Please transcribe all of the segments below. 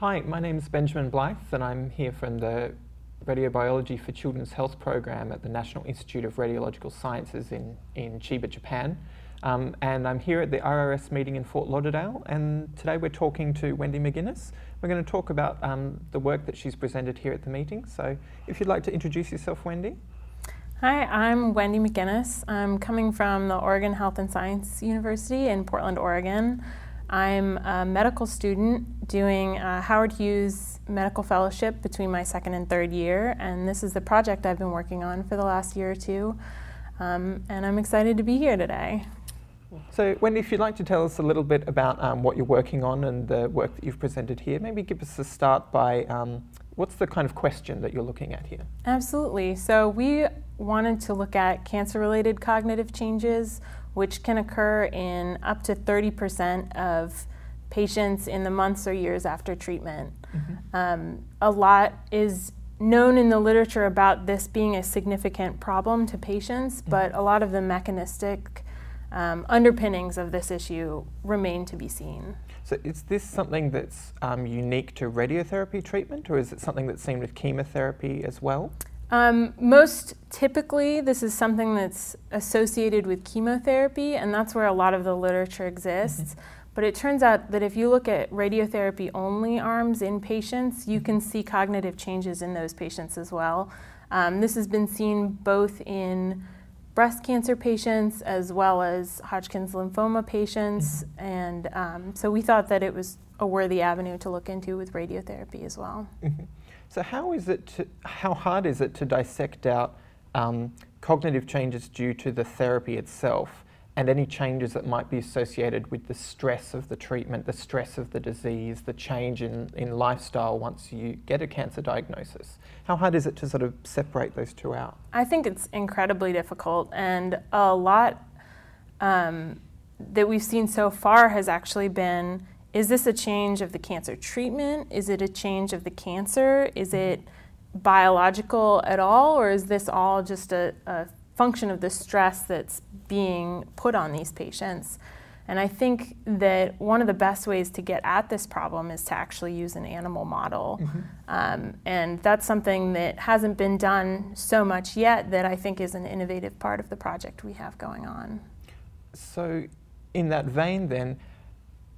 Hi, my name is Benjamin Blythe, and I'm here from the Radiobiology for Children's Health program at the National Institute of Radiological Sciences in, in Chiba, Japan. Um, and I'm here at the RRS meeting in Fort Lauderdale, and today we're talking to Wendy McGuinness. We're going to talk about um, the work that she's presented here at the meeting. So if you'd like to introduce yourself, Wendy. Hi, I'm Wendy McGuinness. I'm coming from the Oregon Health and Science University in Portland, Oregon. I'm a medical student doing Howard Hughes Medical Fellowship between my second and third year, and this is the project I've been working on for the last year or two. Um, and I'm excited to be here today. So, Wendy, if you'd like to tell us a little bit about um, what you're working on and the work that you've presented here, maybe give us a start by um, what's the kind of question that you're looking at here? Absolutely. So, we wanted to look at cancer related cognitive changes which can occur in up to 30% of patients in the months or years after treatment. Mm-hmm. Um, a lot is known in the literature about this being a significant problem to patients, mm-hmm. but a lot of the mechanistic um, underpinnings of this issue remain to be seen. So, is this something that's um, unique to radiotherapy treatment, or is it something that's seen with chemotherapy as well? Um, most typically, this is something that's associated with chemotherapy, and that's where a lot of the literature exists. Mm-hmm. But it turns out that if you look at radiotherapy only arms in patients, you can see cognitive changes in those patients as well. Um, this has been seen both in breast cancer patients as well as Hodgkin's lymphoma patients, and um, so we thought that it was a worthy avenue to look into with radiotherapy as well. Mm-hmm. So how is it? To, how hard is it to dissect out um, cognitive changes due to the therapy itself, and any changes that might be associated with the stress of the treatment, the stress of the disease, the change in, in lifestyle once you get a cancer diagnosis? How hard is it to sort of separate those two out? I think it's incredibly difficult, and a lot um, that we've seen so far has actually been is this a change of the cancer treatment? Is it a change of the cancer? Is it biological at all, or is this all just a, a function of the stress that's being put on these patients? And I think that one of the best ways to get at this problem is to actually use an animal model. Mm-hmm. Um, and that's something that hasn't been done so much yet that I think is an innovative part of the project we have going on. So, in that vein, then,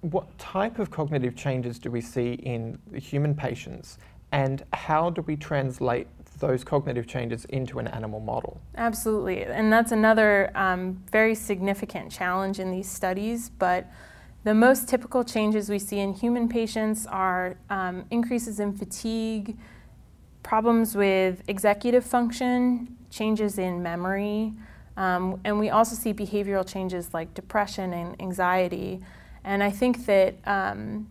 what type of cognitive changes do we see in human patients and how do we translate those cognitive changes into an animal model? Absolutely, and that's another um, very significant challenge in these studies. But the most typical changes we see in human patients are um, increases in fatigue, problems with executive function, changes in memory, um, and we also see behavioral changes like depression and anxiety. And I think that um,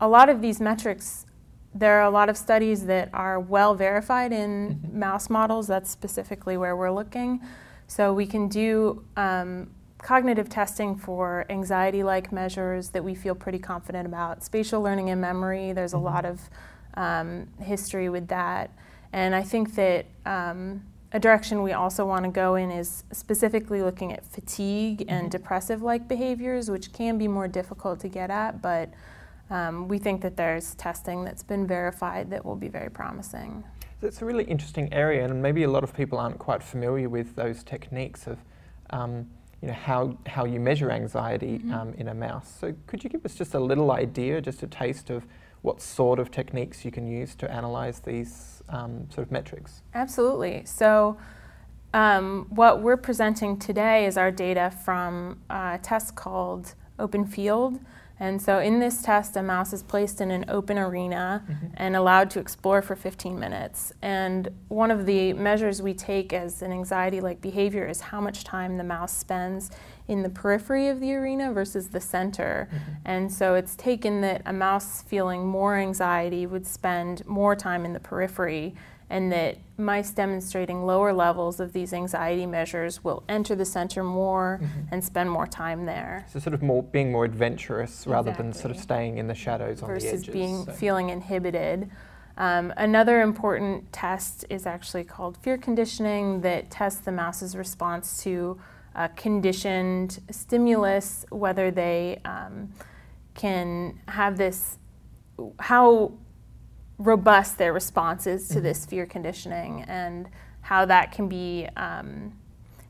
a lot of these metrics, there are a lot of studies that are well verified in mm-hmm. mouse models. That's specifically where we're looking. So we can do um, cognitive testing for anxiety like measures that we feel pretty confident about. Spatial learning and memory, there's mm-hmm. a lot of um, history with that. And I think that um, a direction we also want to go in is specifically looking at fatigue and mm-hmm. depressive like behaviors, which can be more difficult to get at, but um, we think that there's testing that's been verified that will be very promising. It's a really interesting area, and maybe a lot of people aren't quite familiar with those techniques of. Um, you know how, how you measure anxiety mm-hmm. um, in a mouse. So could you give us just a little idea, just a taste of what sort of techniques you can use to analyze these um, sort of metrics? Absolutely. So, um, what we're presenting today is our data from a test called Open Field. And so, in this test, a mouse is placed in an open arena mm-hmm. and allowed to explore for 15 minutes. And one of the measures we take as an anxiety like behavior is how much time the mouse spends in the periphery of the arena versus the center. Mm-hmm. And so it's taken that a mouse feeling more anxiety would spend more time in the periphery, and that mice demonstrating lower levels of these anxiety measures will enter the center more mm-hmm. and spend more time there. So sort of more being more adventurous rather than sort of staying in the shadows versus on the edges. Versus being so. feeling inhibited. Um, another important test is actually called fear conditioning that tests the mouse's response to uh, conditioned stimulus, whether they um, can have this how robust their responses to mm-hmm. this fear conditioning and how that can be um,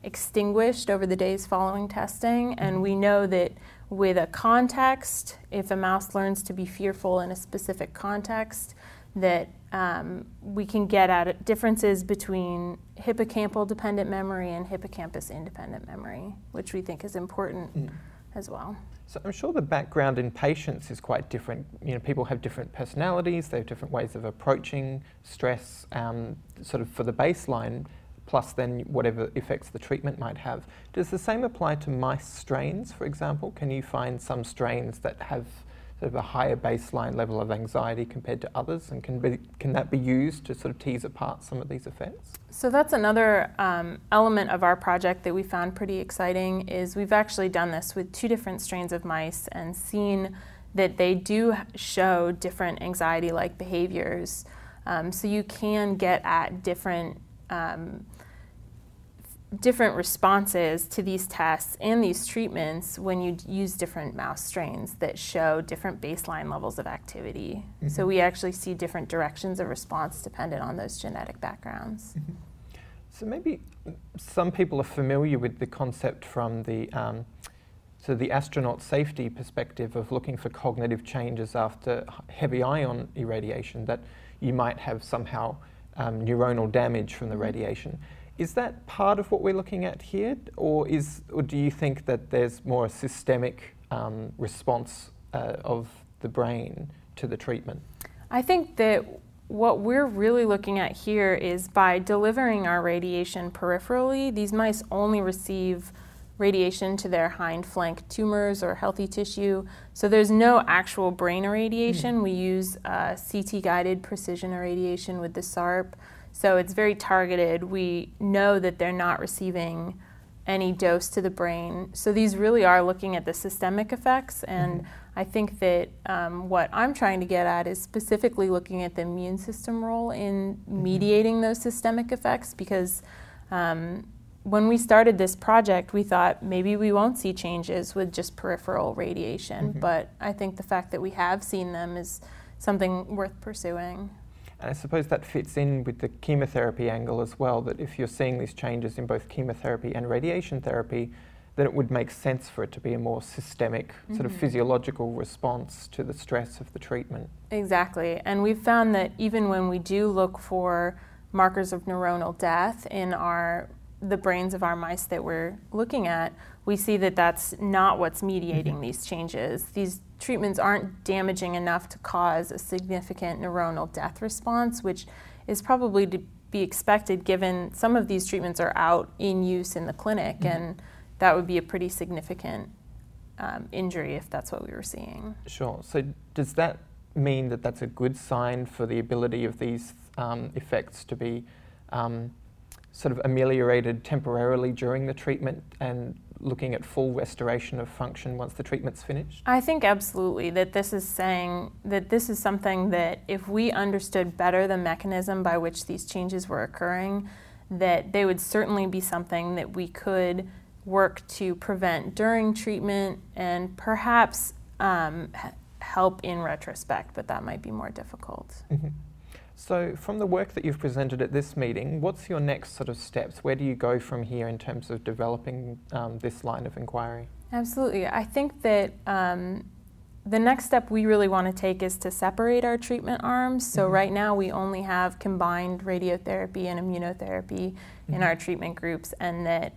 extinguished over the days following testing. And mm-hmm. we know that with a context, if a mouse learns to be fearful in a specific context, that um, we can get at differences between hippocampal dependent memory and hippocampus independent memory, which we think is important mm. As well. So I'm sure the background in patients is quite different. You know, people have different personalities, they have different ways of approaching stress, um, sort of for the baseline, plus then whatever effects the treatment might have. Does the same apply to mice strains, for example? Can you find some strains that have sort of a higher baseline level of anxiety compared to others, and can, be, can that be used to sort of tease apart some of these effects? So that's another um, element of our project that we found pretty exciting is we've actually done this with two different strains of mice and seen that they do show different anxiety-like behaviors. Um, so you can get at different um, different responses to these tests and these treatments when you use different mouse strains that show different baseline levels of activity. Mm-hmm. So we actually see different directions of response dependent on those genetic backgrounds. Mm-hmm. So maybe some people are familiar with the concept from the um, so the astronaut safety perspective of looking for cognitive changes after heavy ion irradiation that you might have somehow um, neuronal damage from the mm-hmm. radiation. Is that part of what we're looking at here, or is, or do you think that there's more a systemic um, response uh, of the brain to the treatment? I think that what we're really looking at here is by delivering our radiation peripherally, these mice only receive radiation to their hind flank tumors or healthy tissue. So there's no actual brain irradiation. Mm. We use uh, CT guided precision irradiation with the SARRP. So it's very targeted. We know that they're not receiving any dose to the brain. So these really are looking at the systemic effects. And mm-hmm. I think that um, what I'm trying to get at is specifically looking at the immune system role in mm-hmm. mediating those systemic effects because. Um, when we started this project, we thought maybe we won't see changes with just peripheral radiation, mm-hmm. but I think the fact that we have seen them is something worth pursuing. And I suppose that fits in with the chemotherapy angle as well, that if you're seeing these changes in both chemotherapy and radiation therapy, then it would make sense for it to be a more systemic, mm-hmm. sort of mm-hmm. physiological response to the stress of the treatment. Exactly. And we've found that even when we do look for markers of neuronal death in our the brains of our mice that we're looking at, we see that that's not what's mediating mm-hmm. these changes. These treatments aren't damaging enough to cause a significant neuronal death response, which is probably to be expected given some of these treatments are out in use in the clinic, mm-hmm. and that would be a pretty significant um, injury if that's what we were seeing. Sure. So, does that mean that that's a good sign for the ability of these um, effects to be um, sort of ameliorated temporarily during the treatment and looking at full restoration of function once the treatment's finished? I think absolutely that this is saying that this is something that if we understood better the mechanism by which these changes were occurring, that they would certainly be something that we could work to prevent during treatment and perhaps um, help in retrospect, but that might be more difficult. Mm-hmm. So, from the work that you've presented at this meeting, what's your next sort of steps? Where do you go from here in terms of developing um, this line of inquiry? Absolutely. I think that um, the next step we really want to take is to separate our treatment arms. So, mm-hmm. right now we only have combined radiotherapy and immunotherapy mm-hmm. in our treatment groups, and that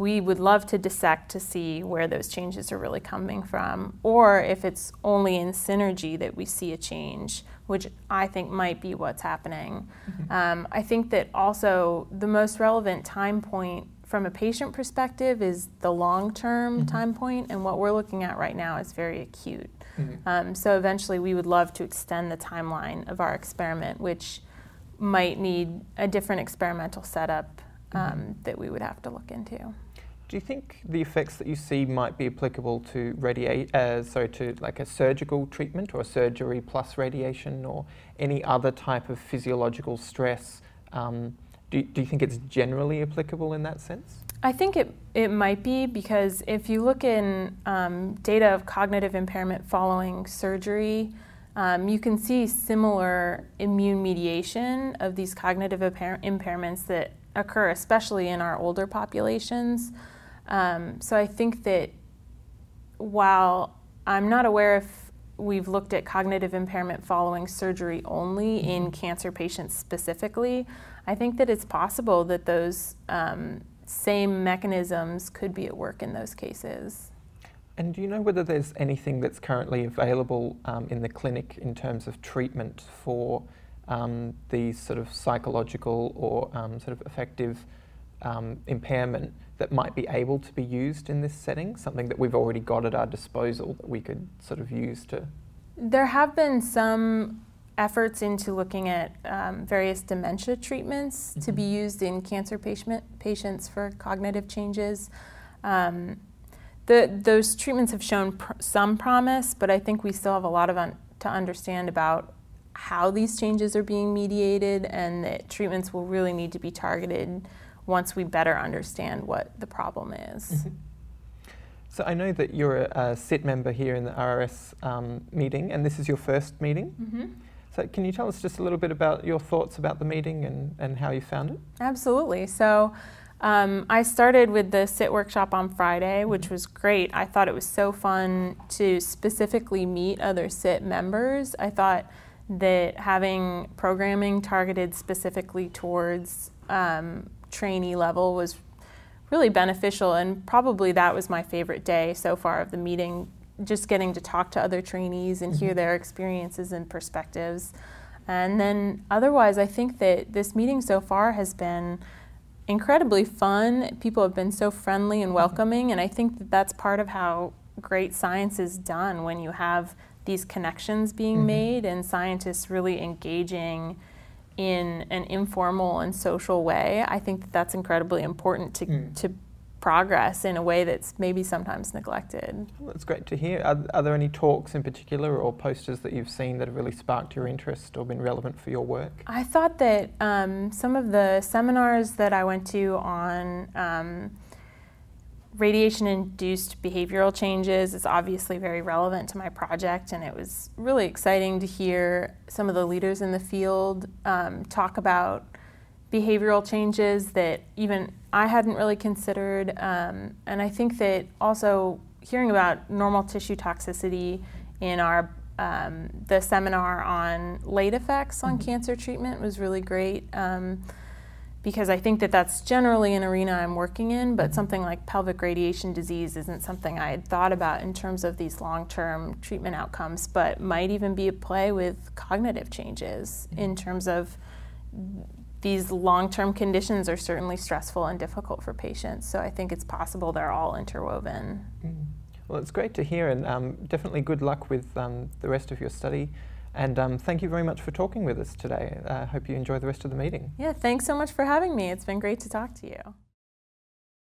we would love to dissect to see where those changes are really coming from, or if it's only in synergy that we see a change, which I think might be what's happening. Mm-hmm. Um, I think that also the most relevant time point from a patient perspective is the long term mm-hmm. time point, and what we're looking at right now is very acute. Mm-hmm. Um, so eventually, we would love to extend the timeline of our experiment, which might need a different experimental setup mm-hmm. um, that we would have to look into. Do you think the effects that you see might be applicable to radiate, uh, sorry, to like a surgical treatment or a surgery plus radiation or any other type of physiological stress? Um, do, do you think it's generally applicable in that sense? I think it, it might be because if you look in um, data of cognitive impairment following surgery, um, you can see similar immune mediation of these cognitive impairments that occur, especially in our older populations. Um, so I think that while I'm not aware if we've looked at cognitive impairment following surgery only mm-hmm. in cancer patients specifically, I think that it's possible that those um, same mechanisms could be at work in those cases. And do you know whether there's anything that's currently available um, in the clinic in terms of treatment for um, these sort of psychological or um, sort of affective um, impairment that might be able to be used in this setting? Something that we've already got at our disposal that we could sort of use to. There have been some efforts into looking at um, various dementia treatments mm-hmm. to be used in cancer patient, patients for cognitive changes. Um, the, those treatments have shown pr- some promise, but I think we still have a lot of un- to understand about how these changes are being mediated, and that treatments will really need to be targeted once we better understand what the problem is. Mm-hmm. So I know that you're a, a SIT member here in the RRS um, meeting, and this is your first meeting. Mm-hmm. So can you tell us just a little bit about your thoughts about the meeting and, and how you found it? Absolutely. So um, I started with the SIT workshop on Friday, which mm-hmm. was great. I thought it was so fun to specifically meet other SIT members. I thought that having programming targeted specifically towards um, trainee level was really beneficial, and probably that was my favorite day so far of the meeting. Just getting to talk to other trainees and mm-hmm. hear their experiences and perspectives. And then, otherwise, I think that this meeting so far has been incredibly fun. People have been so friendly and welcoming, and I think that that's part of how great science is done when you have these connections being mm-hmm. made and scientists really engaging in an informal and social way. I think that that's incredibly important to, mm. to progress in a way that's maybe sometimes neglected. Well, that's great to hear. Are, are, there any talks in particular or posters that you've seen that have really sparked your interest or been relevant for your work? I thought that um, some of the seminars that I went to on um, radiation induced behavioral changes is obviously very relevant to my project, and it was really exciting to hear some of the leaders in the field um, talk about behavioral changes that even I hadn't really considered. Um, and I think that also hearing about normal tissue toxicity in our um, the seminar on late effects on mm-hmm. cancer treatment was really great um, because I think that that's generally an arena I'm working in, but something like pelvic radiation disease isn't something I had thought about in terms of these long term treatment outcomes, but might even be a play with cognitive changes in terms of these long-term conditions are certainly stressful and difficult for patients. So I think it's possible they're all interwoven. Mm. Well, it's great to hear, and um, definitely good luck with um, the rest of your study. And um, thank you very much for talking with us today. I uh, hope you enjoy the rest of the meeting. Yeah, thanks so much for having me. It's been great to talk to you.